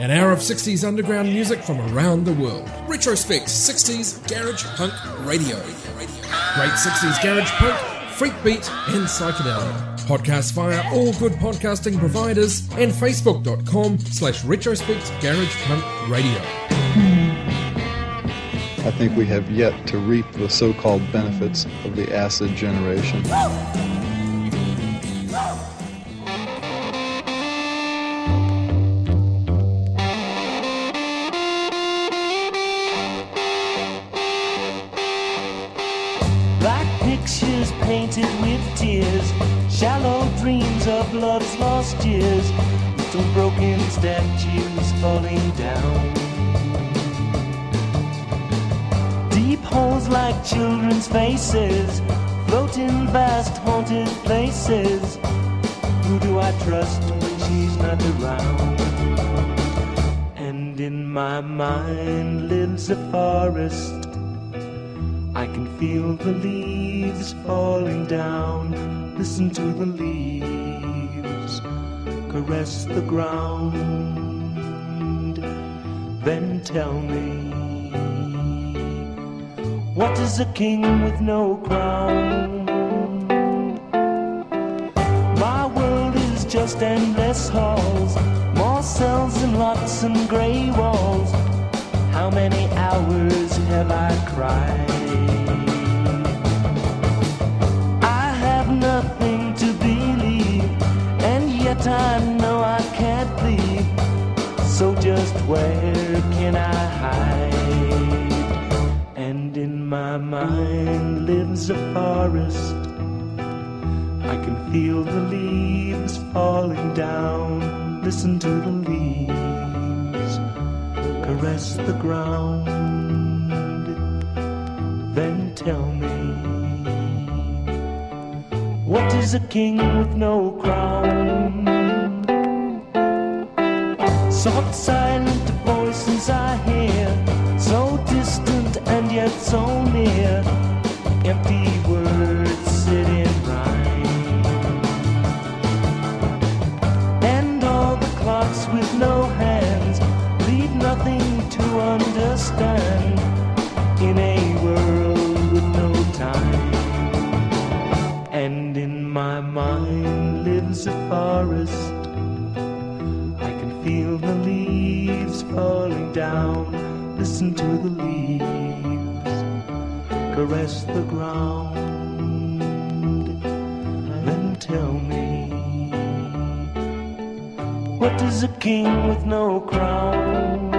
An hour of 60s underground music from around the world. Retrospect 60s Garage Punk Radio. Great 60s Garage Punk, Freak Beat, and Psychedelia. Podcast via all good podcasting providers and facebook.com slash retrospect garage punk radio. I think we have yet to reap the so-called benefits of the acid generation. Dreams of love's lost years, little broken statues falling down. Deep holes like children's faces, floating vast haunted places. Who do I trust when she's not around? And in my mind lives a forest. I can feel the leaves falling down. Listen to the leaves caress the ground. Then tell me, what is a king with no crown? My world is just endless halls, more cells and lots and grey walls. How many hours have I cried? Just where can I hide? And in my mind lives a forest. I can feel the leaves falling down. Listen to the leaves caress the ground. Then tell me, what is a king with no crown? besorgt sein. Caress the ground. Then tell me, what is a king with no crown?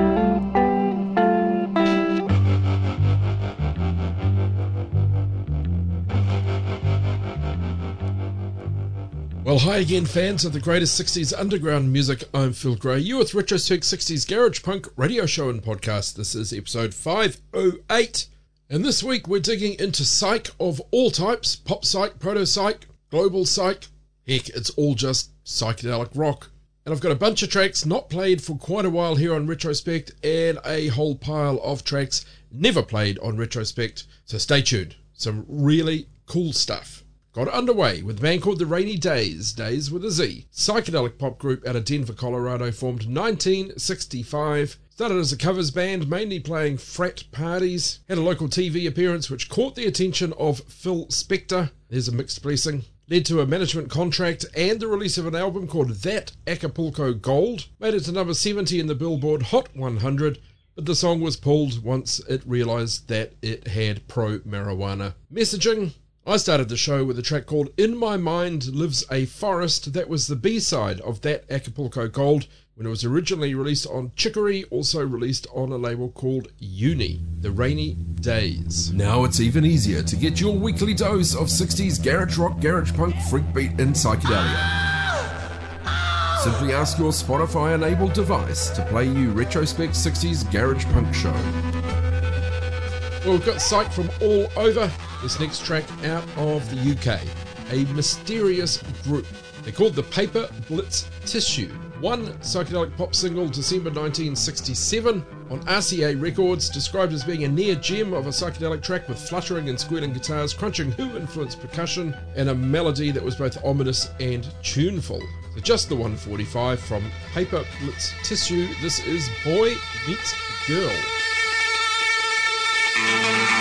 Well, hi again, fans of the greatest 60s underground music. I'm Phil Gray. You with Retrospect 60s Garage Punk radio show and podcast. This is episode 508. And this week we're digging into psych of all types pop psych, proto psych, global psych. Heck, it's all just psychedelic rock. And I've got a bunch of tracks not played for quite a while here on Retrospect and a whole pile of tracks never played on Retrospect. So stay tuned. Some really cool stuff. Got underway with a band called The Rainy Daze, Daze with a Z, psychedelic pop group out of Denver, Colorado, formed 1965. Started as a covers band, mainly playing frat parties. Had a local TV appearance which caught the attention of Phil Spector. There's a mixed blessing. Led to a management contract and the release of an album called That Acapulco Gold. Made it to number 70 in the Billboard Hot 100 but the song was pulled once it realized that it had pro marijuana messaging. I started the show with a track called In My Mind Lives a Forest. That was the B side of that Acapulco Gold when it was originally released on Chicory, also released on a label called Uni, The Rainy Daze. Now it's even easier to get your weekly dose of 60s garage rock, garage punk, freak beat, and psychedelia. Simply ask your Spotify enabled device to play you Retrospect 60s Garage Punk Show. Well, we've got psych from all over. This next track out of the UK. A mysterious group. They're called the Paper Blitz Tissue. One psychedelic pop single, December 1967, on RCA Records, described as being a near gem of a psychedelic track with fluttering and squealing guitars, crunching Who influenced percussion, and a melody that was both ominous and tuneful. So just the 145 from Paper Blitz Tissue. This is Boy Meets Girl. Thank you.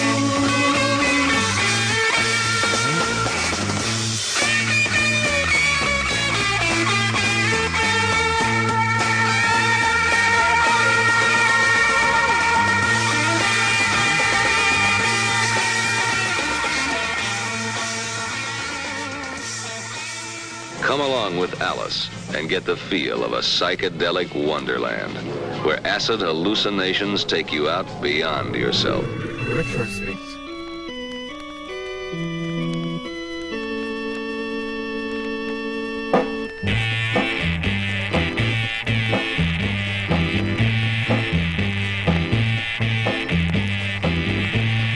Come along with Alice and get the feel of a psychedelic wonderland where acid hallucinations take you out beyond yourself.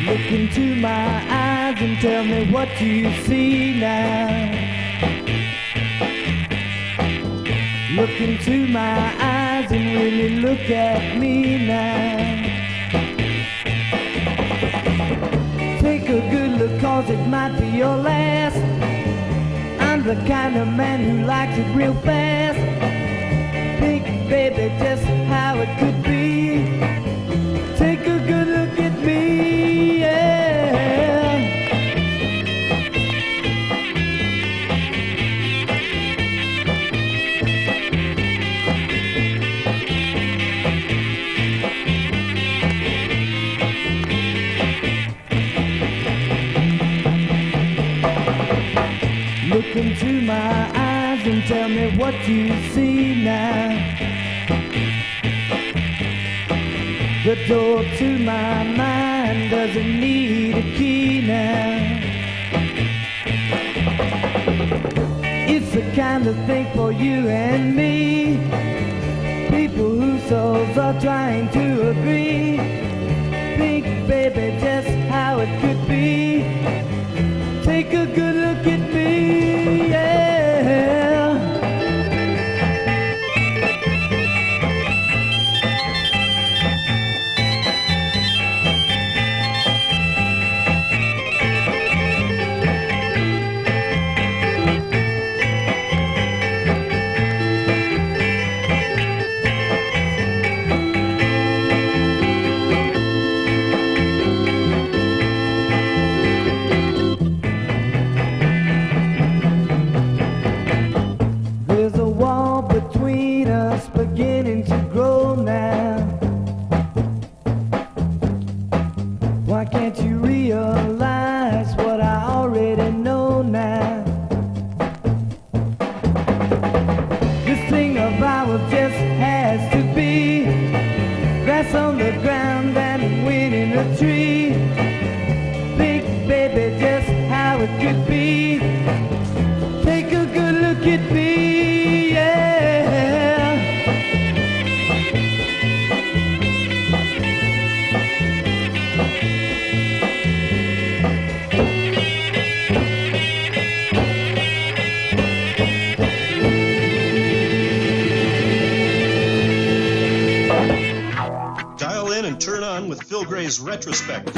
Look into my eyes and tell me what you see now. Look into my eyes and really look at me now. Take a good look cause it might be your last. I'm the kind of man who likes it real fast. Think, baby, just how it My eyes and tell me what you see now. The door to my mind doesn't need a key now. It's the kind of thing for you and me. People whose souls are trying to agree. Think, baby, just how it could be. Take a good look at me, yeah. Is Retrospect,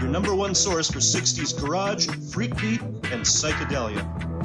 your number one source for 60s garage, freak beat, and psychedelia.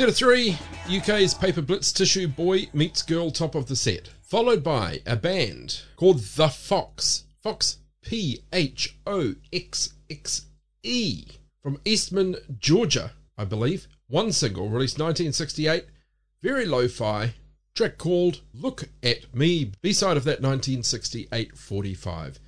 Set of three UK's Paper Blitz Tissue Boy meets Girl top of the set, followed by a band called The Phoxxe. Phoxxe P H O X X E from Eastman, Georgia, I believe. One single released 1968, very lo fi, track called Look at Me, B side of that 1968 45.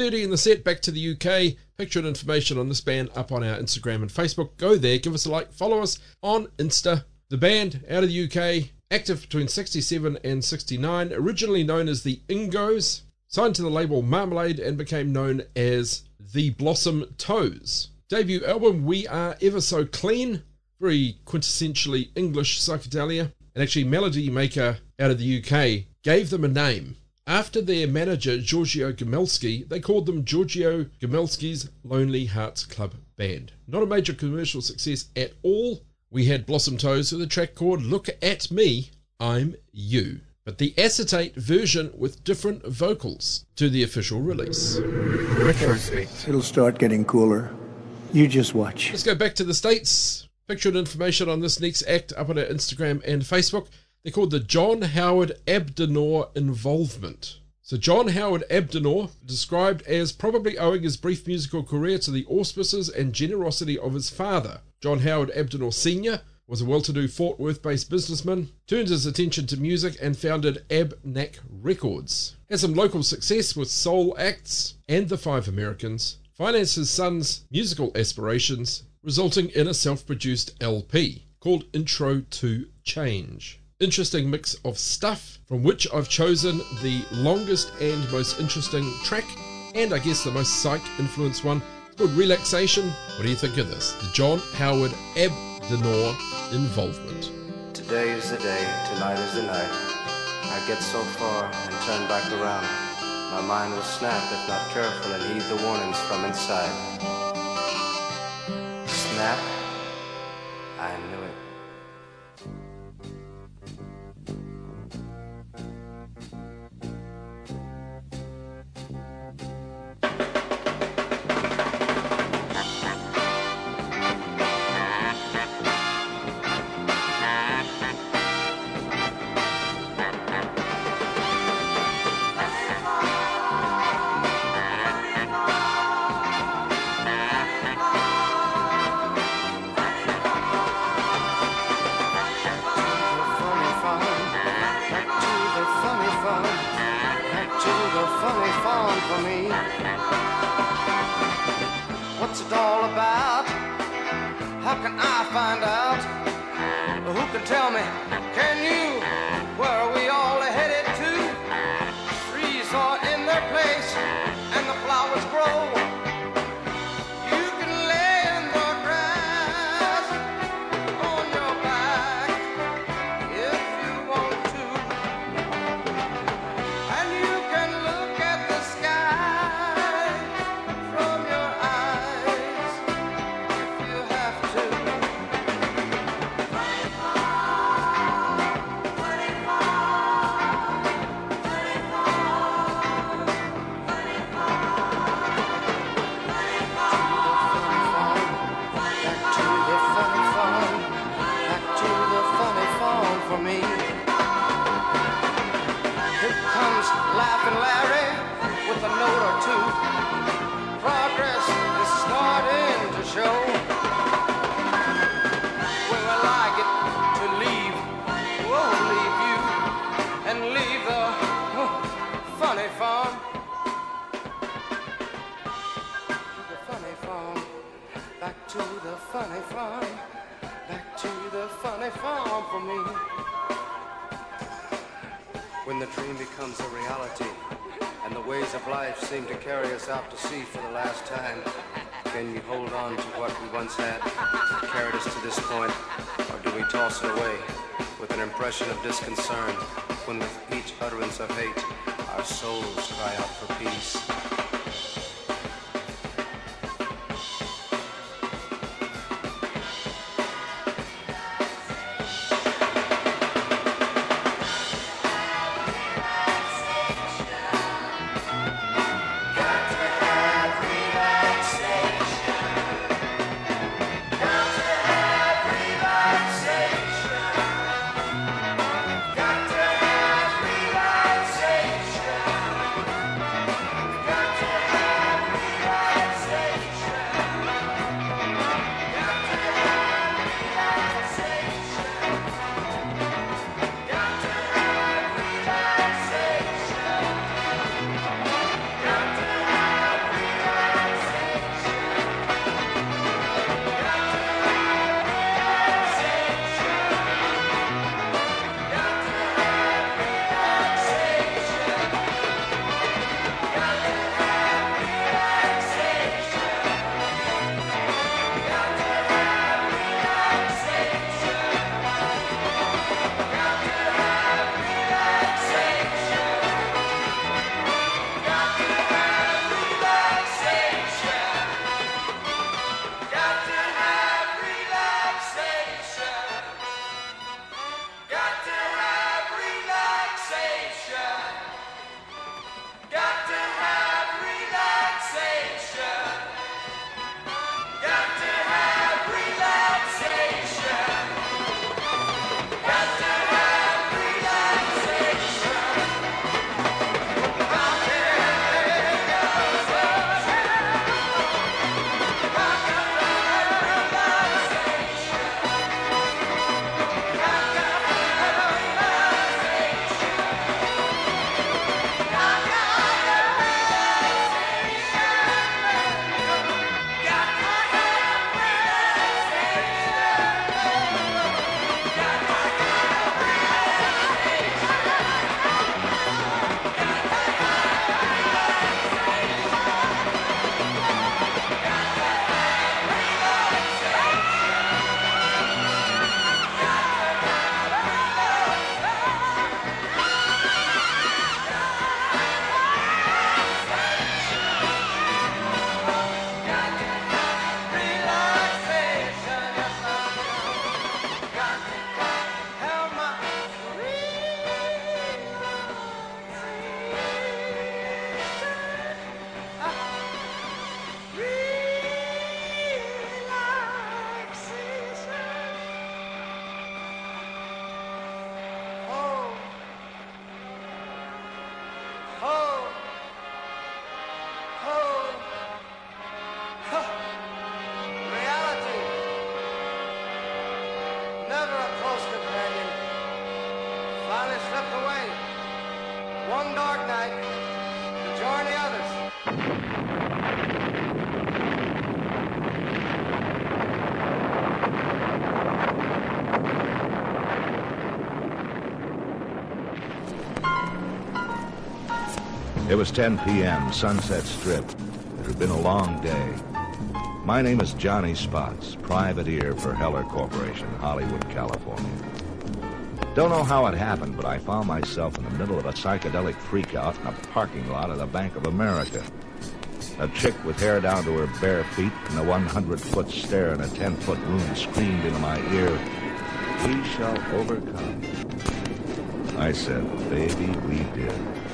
30 in the set back to the UK. Picture and information on this band up on our Instagram and Facebook. Go there, give us a like, follow us on Insta. The band out of the UK, active between 67 and 69, originally known as the Ingoes, signed to the label Marmalade and became known as the Blossom Toes. Debut album We Are Ever So Clean, very quintessentially English psychedelia, and actually Melody Maker out of the UK gave them a name after their manager Giorgio Gomelsky, they called them Giorgio Gomelsky's Lonely Hearts Club Band. Not a major commercial success at all. We had Blossom Toes with a track called Look at Me, I'm You. But the acetate version with different vocals to the official release. It'll start getting cooler. You just watch. Let's go back to the States. Picture and information on this next act up on our Instagram and Facebook. They're called the John Howard Abdnor Involvement. So, John Howard Abdnor, described as probably owing his brief musical career to the auspices and generosity of his father. John Howard Abdnor Sr. was a well to do Fort Worth based businessman, turned his attention to music, and founded Abnak Records. Had some local success with soul acts and the Five Americans, financed his son's musical aspirations, resulting in a self produced LP called Intro to Change. Interesting mix of stuff from which I've chosen the longest and most interesting track, and I guess the most psych influenced one. It's called Relaxation. What do you think of this? The John Howard Abdnor involvement. Today is the day, tonight is the night. I get so far and turn back around. My mind will snap if not careful and heed the warnings from inside. Snap. I knew it. Disconcern when with each utterance of hate It was 10 p.m., Sunset Strip. It had been a long day. My name is Johnny Spots, privateer for Heller Corporation, Hollywood, California. Don't know how it happened, but I found myself in the middle of a psychedelic freakout in a parking lot of the Bank of America. A chick with hair down to her bare feet and a 100-foot stare in a 10-foot room screamed into my ear, We shall overcome. I said, Baby, we did.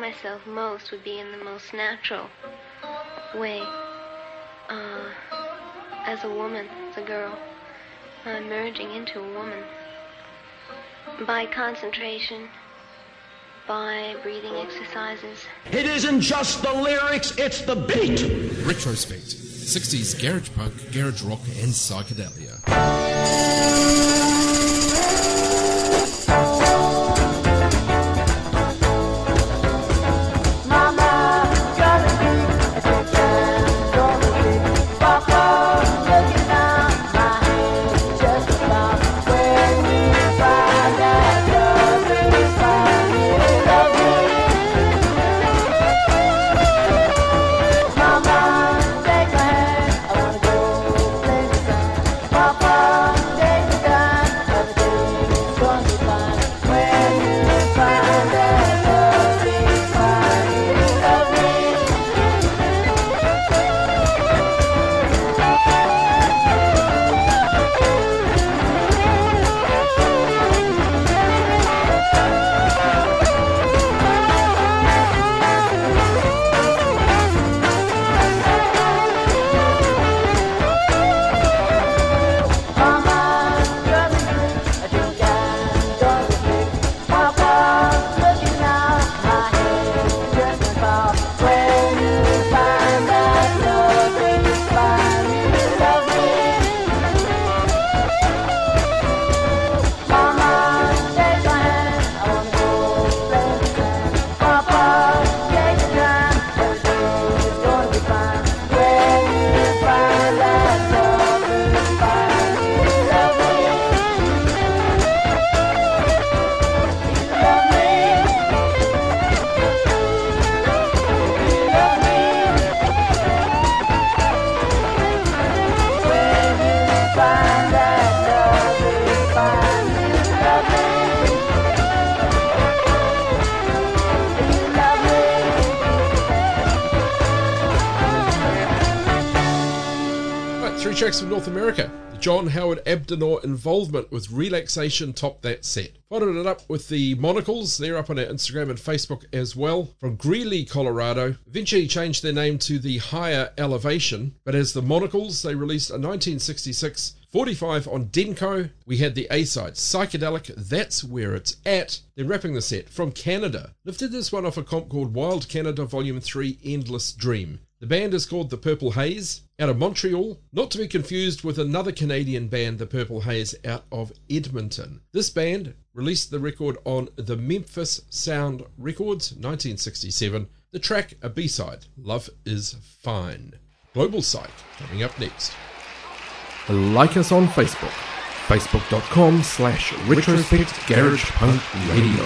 Where I have found myself most would be in the most natural way. Uh, as a woman, as a girl, I'm merging into a woman by concentration, by breathing exercises. It isn't just the lyrics, it's the beat. Retrospect 60s garage punk, garage rock, and psychedelia. Three tracks from North America. John Howard Abdnor involvement with Relaxation topped that set. Followed it up with the Monocles. They're up on our Instagram and Facebook as well. From Greeley, Colorado. Eventually changed their name to the Higher Elevation. But as the Monocles, they released a 1966 45 on Denko. We had the A side, Psychedelic, That's Where It's At. Then wrapping the set from Canada. Lifted this one off a comp called Wild Canada Volume 3 Endless Dream. The band is called The Purple Haze, out of Montreal, not to be confused with another Canadian band, The Purple Haze, out of Edmonton. This band released the record on the Memphis Sound Records, 1967. The track, a B-side, Love is Fine. Global Psych, coming up next. Like us on Facebook, facebook.com slash retrospect garage punk radio.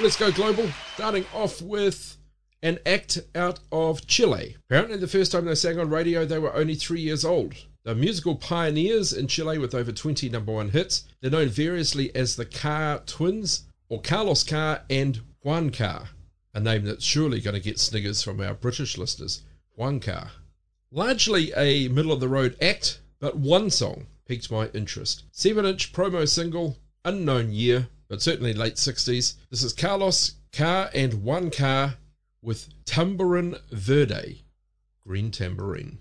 Let's go global, starting off with an act out of Chile. Apparently, the first time they sang on radio, they were only three years old. They're musical pioneers in Chile with over 20 number one hits. They're known variously as the Carr Twins or Carlos Carr and Juan Carr, a name that's surely going to get sniggers from our British listeners. Juan Carr. Largely a middle of the road act, but one song piqued my interest. 7 inch promo single, unknown year, but certainly late 60s. This is Carlos Carr and Juan Carr with Tambourine Verde, Green Tambourine.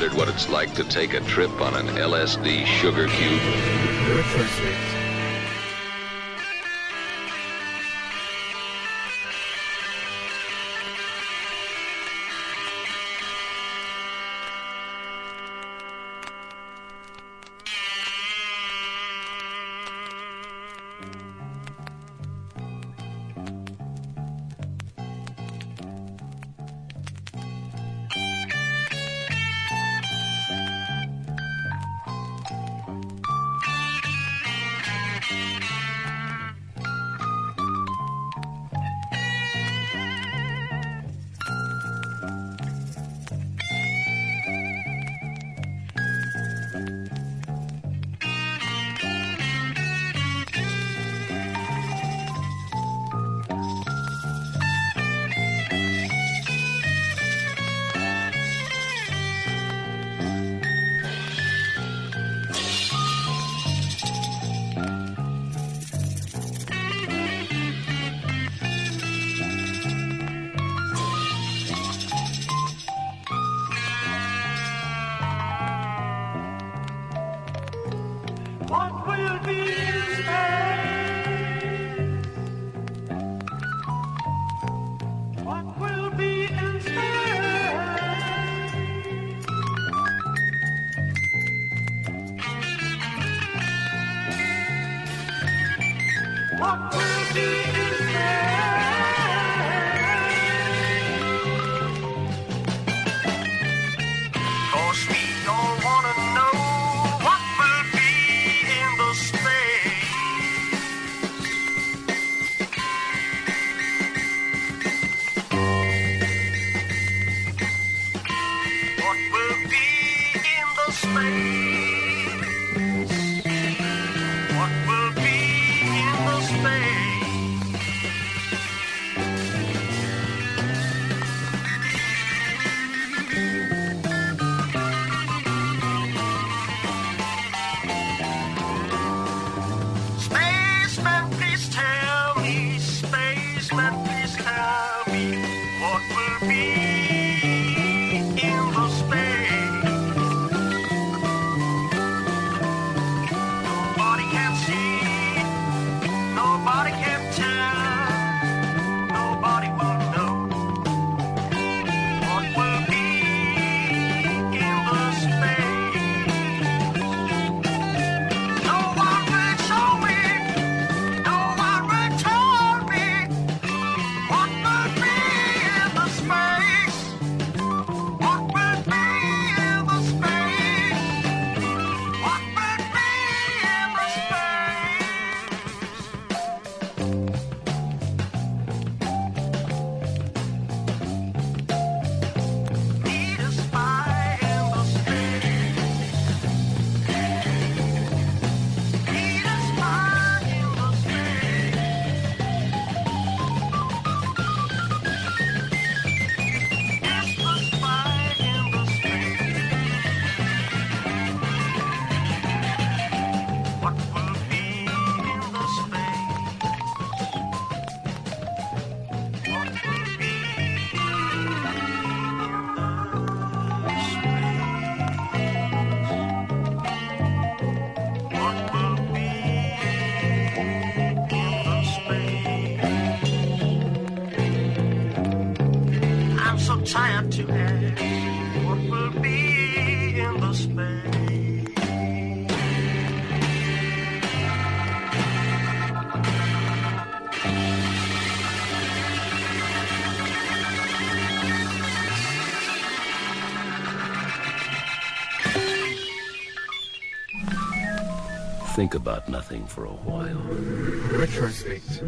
Wondered what it's like to take a trip on an LSD sugar cube? Think about nothing for a while. Retrospect.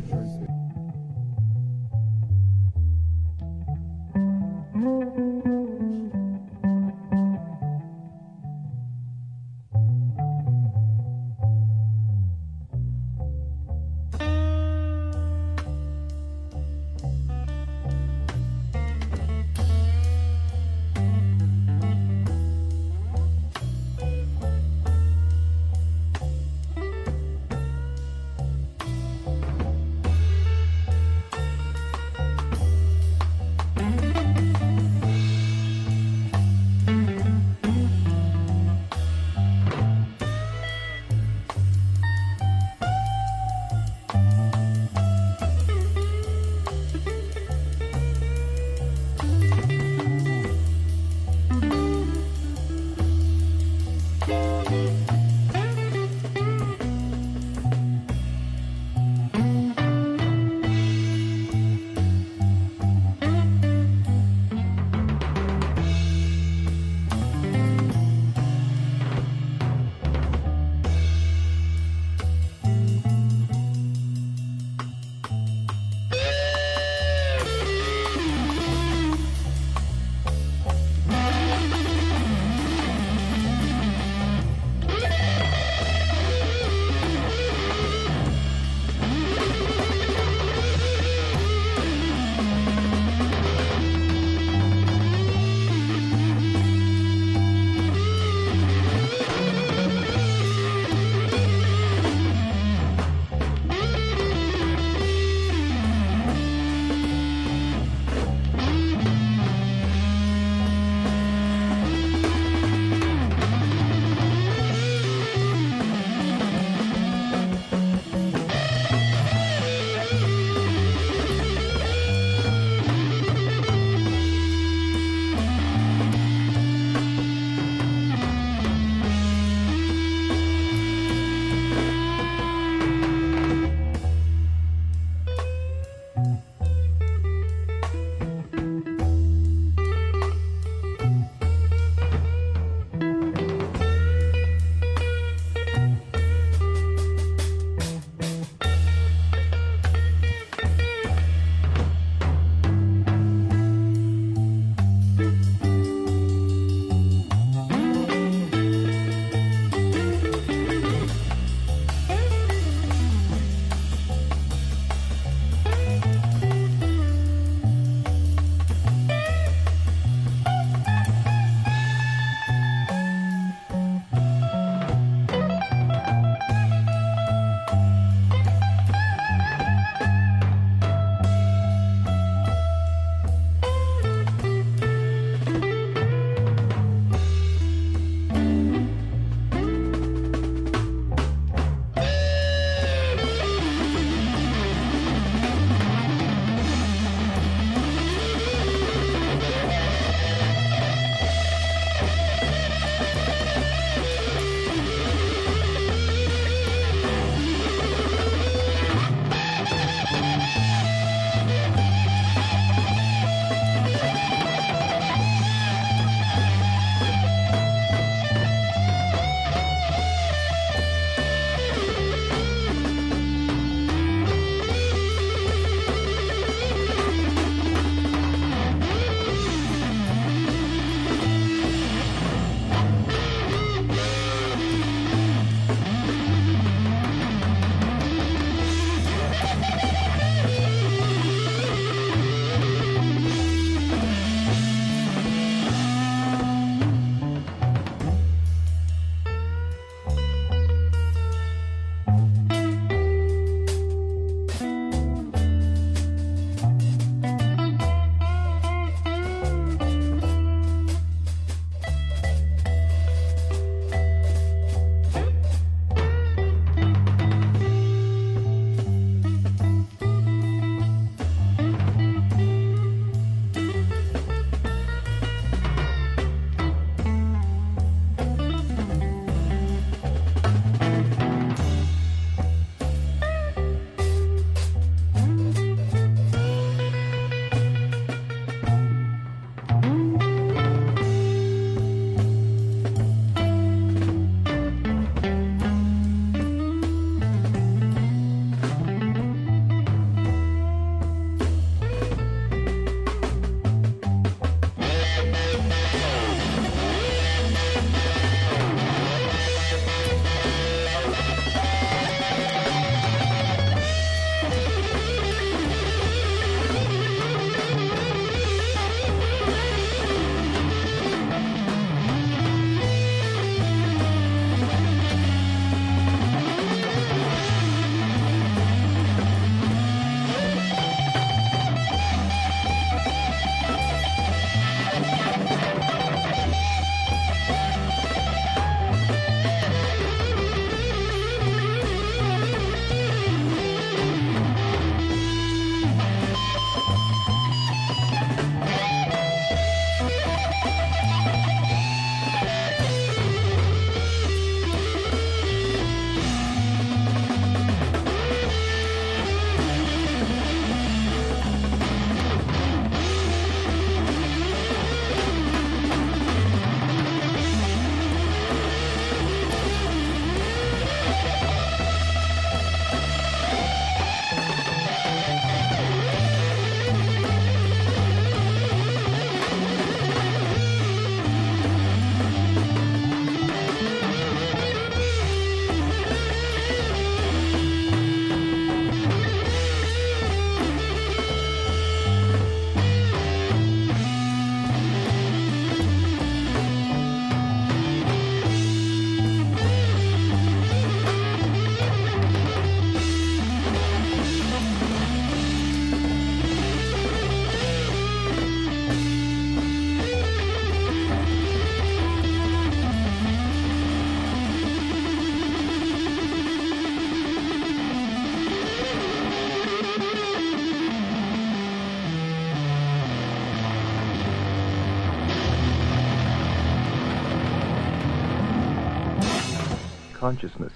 Consciousness,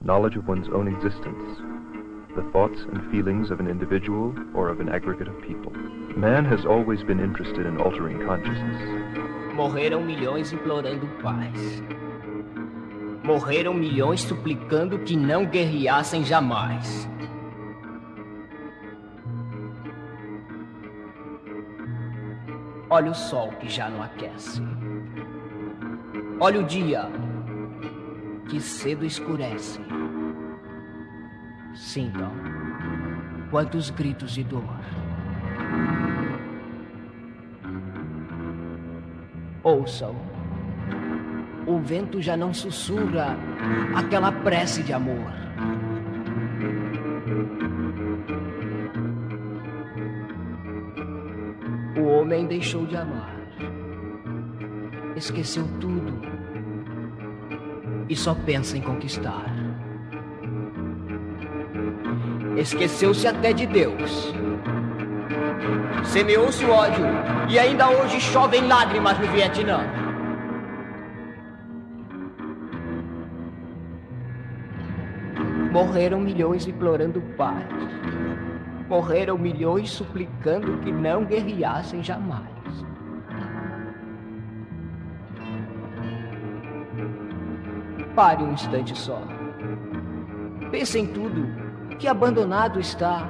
knowledge of one's own existence, the thoughts and feelings of an individual or of an aggregate of people. Man has always been interested in altering consciousness. Morreram milhões implorando paz. Morreram milhões suplicando que não guerreassem jamais. Olha o sol que já não aquece. Olha o dia que cedo escurece. Sintam quantos gritos de dor. Ouçam, o vento já não sussurra aquela prece de amor. O homem deixou de amar, esqueceu tudo e só pensa em conquistar. Esqueceu-se até de Deus. Semeou-se o ódio e ainda hoje chovem lágrimas no Vietnã. Morreram milhões implorando paz. Morreram milhões suplicando que não guerreassem jamais. Pare um instante só. Pense em tudo que abandonado está.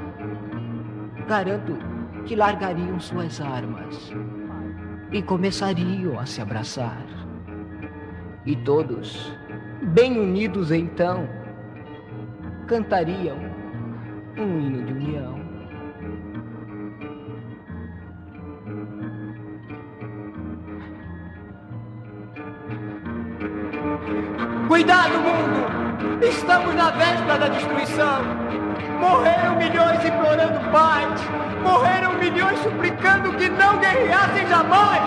Garanto que largariam suas armas e começariam a se abraçar. E todos, bem unidos então, cantariam um hino de união. Cuidado, mundo! Estamos na véspera da destruição. Morreram milhões implorando paz. Morreram milhões suplicando que não guerreassem jamais.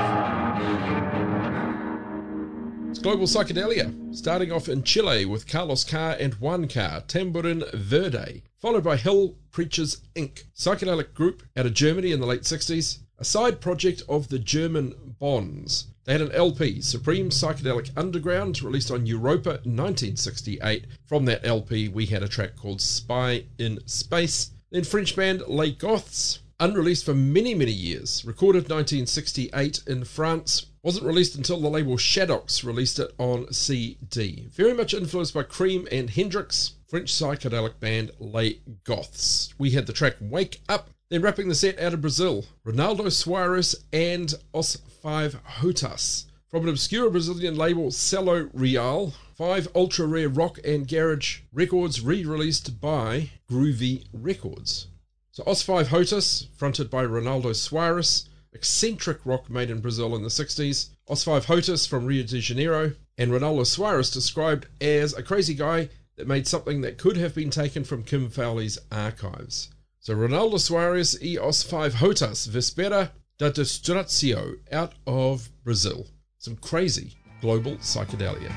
It's Global Psychedelia, starting off in Chile with Carlos Carr and Juan Carr, Tamborin Verde, followed by Hell Preachers Inc., psychedelic group out of Germany in the late 60s, a side project of the German Bonds. They had an LP, Supreme Psychedelic Underground, released on Europa in 1968. From that LP, we had a track called Spy in Space. Then French band Les Goths, unreleased for many, many years, recorded 1968 in France. Wasn't released until the label Shadoks released it on CD. Very much influenced by Cream and Hendrix, French psychedelic band Les Goths. We had the track Wake Up, then wrapping the set out of Brazil, Ronaldo Soares and Os Five Hotas. From an obscure Brazilian label, Cello Real, five ultra rare rock and garage records re released by Groovy Records. So Os Five Hotas, fronted by Ronaldo Soares, eccentric rock made in Brazil in the 60s. Os Five Hotas from Rio de Janeiro, and Ronaldo Soares described as a crazy guy that made something that could have been taken from Kim Fowley's archives. So Ronaldo Soares e Os Five Hotas, Vespera da Destruccio, out of Brazil. Some crazy global psychedelia.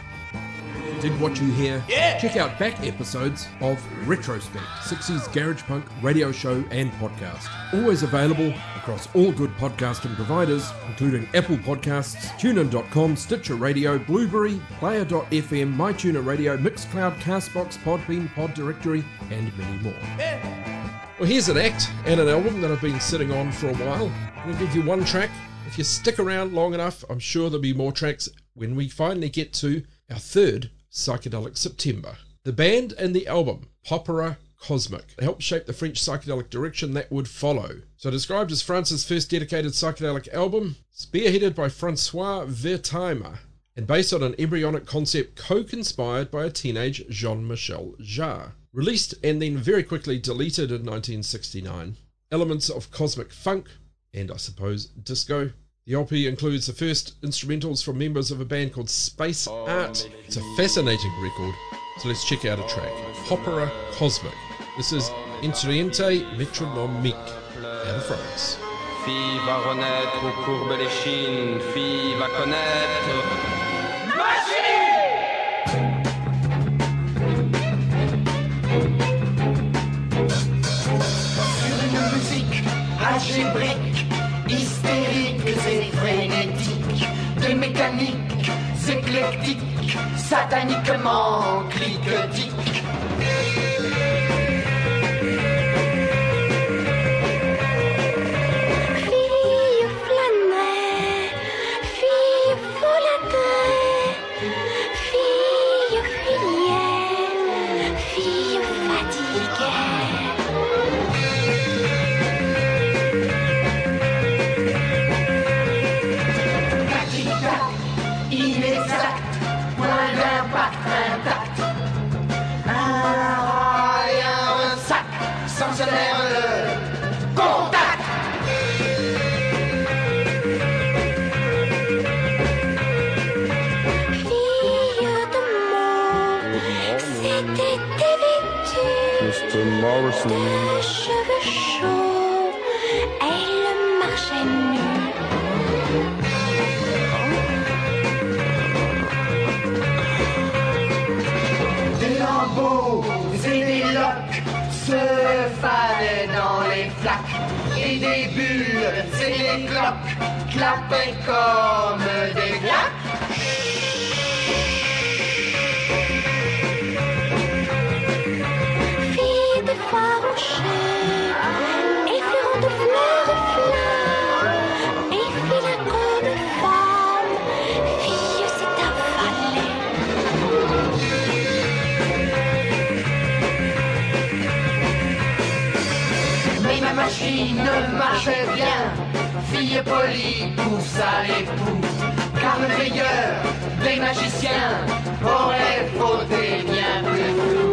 Did what you hear? Yeah. Check out back episodes of Retrospect, 60s Garage Punk radio show and podcast. Always available across all good podcasting providers, including Apple Podcasts, TuneIn.com, Stitcher Radio, Blubrry, Player.fm, MyTuner Radio, Mixcloud, Castbox, Podbean, Pod Directory, and many more. Well, here's an act and an album that I've been sitting on for a while. I'm going to give you one track. If you stick around long enough, I'm sure there'll be more tracks when we finally get to our third Psychedelic September. The band and the album, Popera Cosmic, helped shape the French psychedelic direction that would follow. So described as France's first dedicated psychedelic album, spearheaded by Francois Wertheimer, and based on an embryonic concept co-conspired by a teenage Jean-Michel Jarre. Released and then very quickly deleted in 1969. Elements of cosmic funk, and I suppose disco. The LP includes the first instrumentals from members of a band called Space oh, Art. It's a fascinating record, so let's check out a track. Opera Cosmic. This is Intriente Metronomique out of France. Fille va renaître où courbent les chines, fille va connaître. Sur algébriques, hystériques et frénétiques, des mécaniques éclectiques, sataniquement cliquetiques. Les cheveux chauds et le marché. Des lambeaux et des loques se fallaient dans les flaques. Et des bulles et des cloques clappaient comme des glaques. Machine marchait bien. Fille polie poussa l'époux. Car le meilleur des magiciens aurait fauté bien plus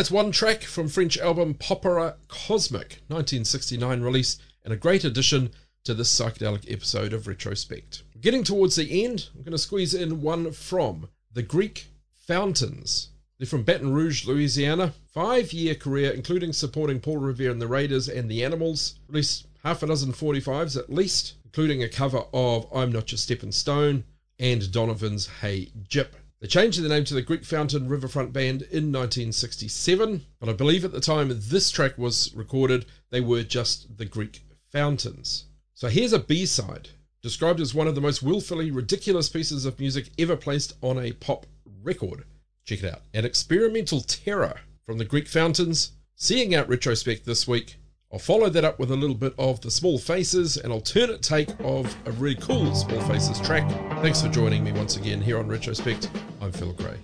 That's one track from French album Popera Cosmic, 1969 release, and a great addition to this psychedelic episode of Retrospect. Getting towards the end, I'm going to squeeze in one from the Greek Fountains. They're from Baton Rouge, Louisiana. Five year career, including supporting Paul Revere and the Raiders and the Animals. Released half a dozen 45s at least, including a cover of I'm Not Your Stepping Stone and Donovan's Hey Gyp. They changed their name to the Greek Fountain Riverfront Band in 1967, but I believe at the time this track was recorded, they were just the Greek Fountains. So here's a B side, described as one of the most willfully ridiculous pieces of music ever placed on a pop record. Check it out. An experimental terror from the Greek Fountains. Seeing out retrospect this week. I'll follow that up with a little bit of the Small Faces, an alternate take of a really cool Small Faces track. Thanks for joining me once again here on Retrospect. I'm Phil Gray.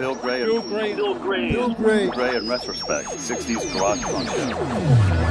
Phil Gray. Phil Gray. Phil Gray. Phil Gray. Phil Gray in retrospect. 60s garage punk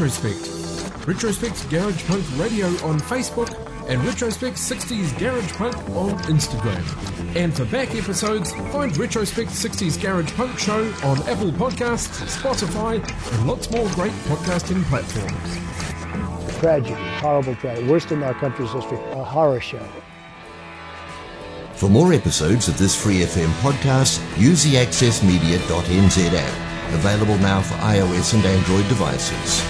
Retrospect. Retrospect Garage Punk Radio on Facebook and Retrospect 60s Garage Punk on Instagram. And for back episodes, find Retrospect 60s Garage Punk Show on Apple Podcasts, Spotify, and lots more great podcasting platforms. Tragedy, horrible tragedy, worst in our country's history, a horror show. For more episodes of this Free FM podcast, use the accessmedia.nz app, available now for iOS and Android devices.